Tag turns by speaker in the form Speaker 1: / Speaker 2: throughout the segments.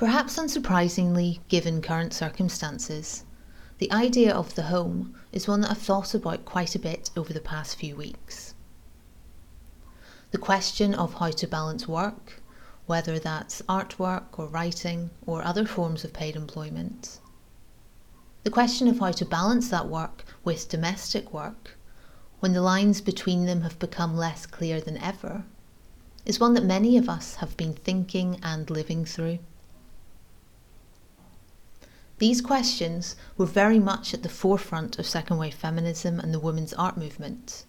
Speaker 1: Perhaps unsurprisingly, given current circumstances, the idea of the home is one that I've thought about quite a bit over the past few weeks. The question of how to balance work, whether that's artwork or writing or other forms of paid employment. The question of how to balance that work with domestic work, when the lines between them have become less clear than ever, is one that many of us have been thinking and living through. These questions were very much at the forefront of second wave feminism and the women's art movement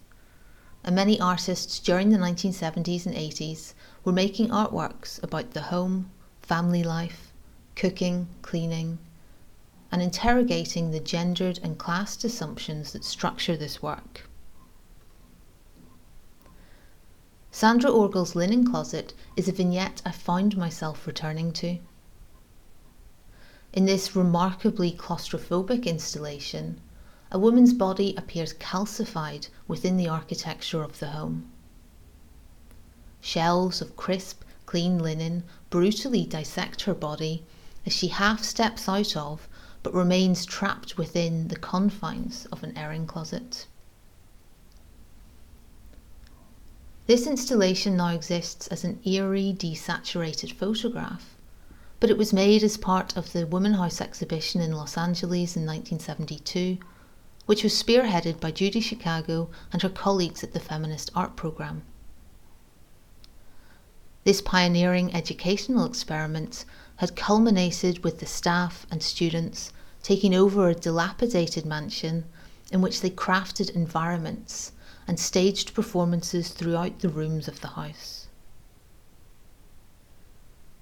Speaker 1: and many artists during the 1970s and 80s were making artworks about the home, family life, cooking, cleaning, and interrogating the gendered and classed assumptions that structure this work. Sandra Orgel's linen closet is a vignette I found myself returning to. In this remarkably claustrophobic installation, a woman's body appears calcified within the architecture of the home. Shelves of crisp, clean linen brutally dissect her body as she half steps out of but remains trapped within the confines of an airing closet. This installation now exists as an eerie, desaturated photograph, but it was made as part of the Woman House exhibition in Los Angeles in 1972 which was spearheaded by Judy Chicago and her colleagues at the Feminist Art Programme. This pioneering educational experiment had culminated with the staff and students taking over a dilapidated mansion in which they crafted environments and staged performances throughout the rooms of the house.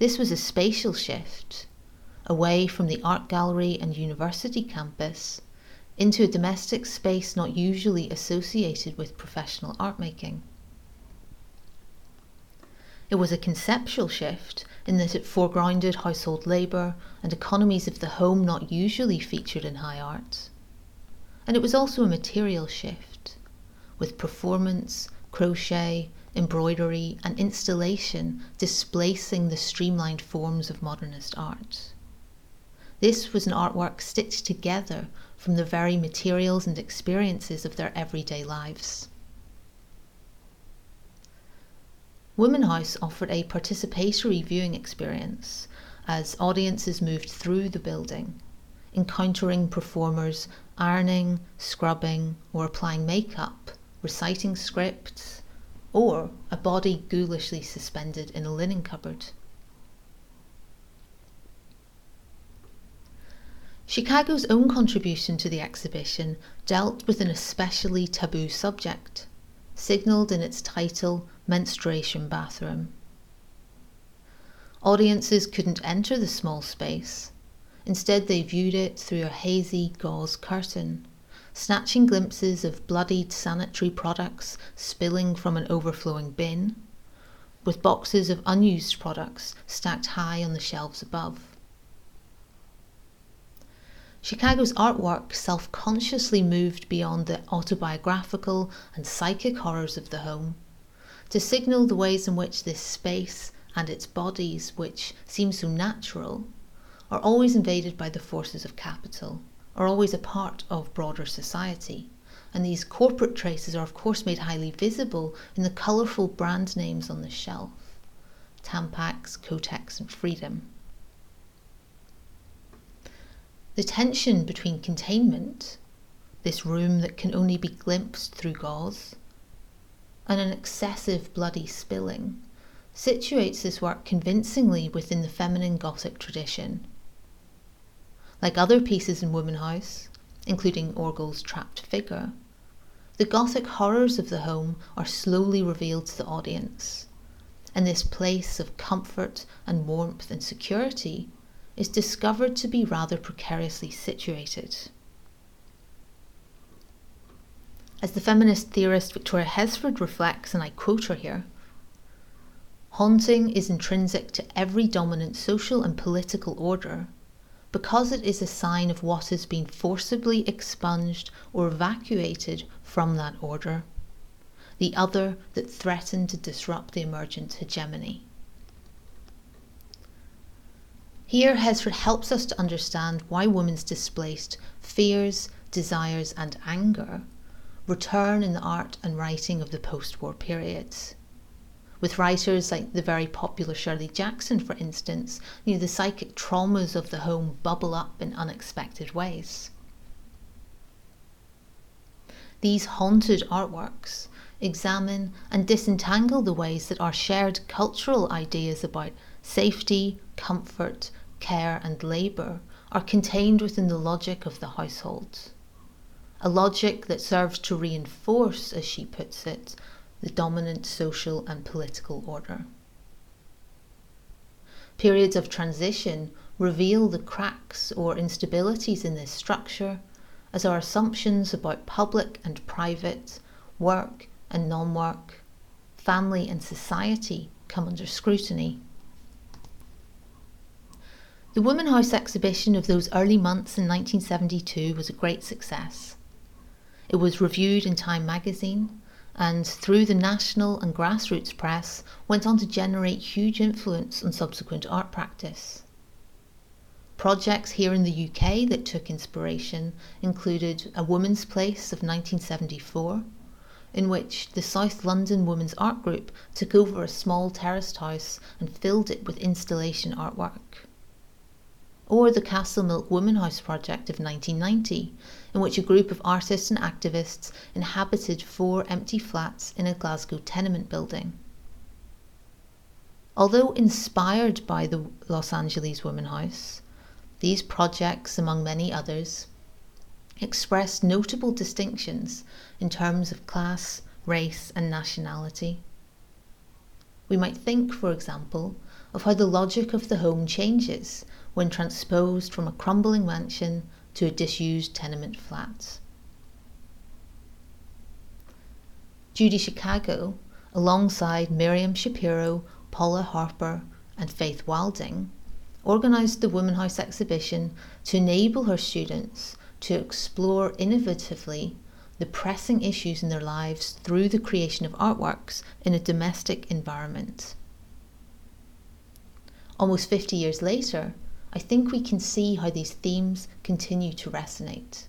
Speaker 1: This was a spatial shift away from the art gallery and university campus into a domestic space not usually associated with professional art making. It was a conceptual shift in that it foregrounded household labour and economies of the home not usually featured in high art. And it was also a material shift, with performance, crochet, embroidery, and installation displacing the streamlined forms of modernist art. This was an artwork stitched together from the very materials and experiences of their everyday lives. Woman House offered a participatory viewing experience as audiences moved through the building, encountering performers ironing, scrubbing, or applying makeup, reciting scripts, or a body ghoulishly suspended in a linen cupboard. Chicago's own contribution to the exhibition dealt with an especially taboo subject, signalled in its title Menstruation Bathroom. Audiences couldn't enter the small space. Instead, they viewed it through a hazy gauze curtain, snatching glimpses of bloodied sanitary products spilling from an overflowing bin, with boxes of unused products stacked high on the shelves above. Chicago's artwork self consciously moved beyond the autobiographical and psychic horrors of the home to signal the ways in which this space and its bodies, which seem so natural, are always invaded by the forces of capital, are always a part of broader society. And these corporate traces are, of course, made highly visible in the colourful brand names on the shelf Tampax, Kotex, and Freedom. The tension between containment, this room that can only be glimpsed through gauze, and an excessive bloody spilling, situates this work convincingly within the feminine Gothic tradition. Like other pieces in Woman House, including Orgel's trapped figure, the Gothic horrors of the home are slowly revealed to the audience, and this place of comfort and warmth and security is discovered to be rather precariously situated. As the feminist theorist Victoria Hesford reflects, and I quote her here Haunting is intrinsic to every dominant social and political order because it is a sign of what has been forcibly expunged or evacuated from that order, the other that threatened to disrupt the emergent hegemony. Here, Hesford helps us to understand why women's displaced fears, desires, and anger return in the art and writing of the post war periods. With writers like the very popular Shirley Jackson, for instance, you know, the psychic traumas of the home bubble up in unexpected ways. These haunted artworks examine and disentangle the ways that our shared cultural ideas about safety, comfort, care, and labour are contained within the logic of the household. A logic that serves to reinforce, as she puts it, the dominant social and political order. Periods of transition reveal the cracks or instabilities in this structure as our assumptions about public and private, work and non work, family and society come under scrutiny. The Woman House exhibition of those early months in 1972 was a great success. It was reviewed in Time magazine and, through the national and grassroots press, went on to generate huge influence on subsequent art practice. Projects here in the UK that took inspiration included A Woman's Place of 1974, in which the South London Women's Art Group took over a small terraced house and filled it with installation artwork or the Castlemilk Woman House project of 1990, in which a group of artists and activists inhabited four empty flats in a Glasgow tenement building. Although inspired by the Los Angeles Woman House, these projects, among many others, expressed notable distinctions in terms of class, race, and nationality. We might think, for example, of how the logic of the home changes when transposed from a crumbling mansion to a disused tenement flat. Judy Chicago, alongside Miriam Schapiro, Paula Harper, and Faith Wilding, organised the Woman House exhibition to enable her students to explore innovatively the pressing issues in their lives through the creation of artworks in a domestic environment. Almost 50 years later, I think we can see how these themes continue to resonate.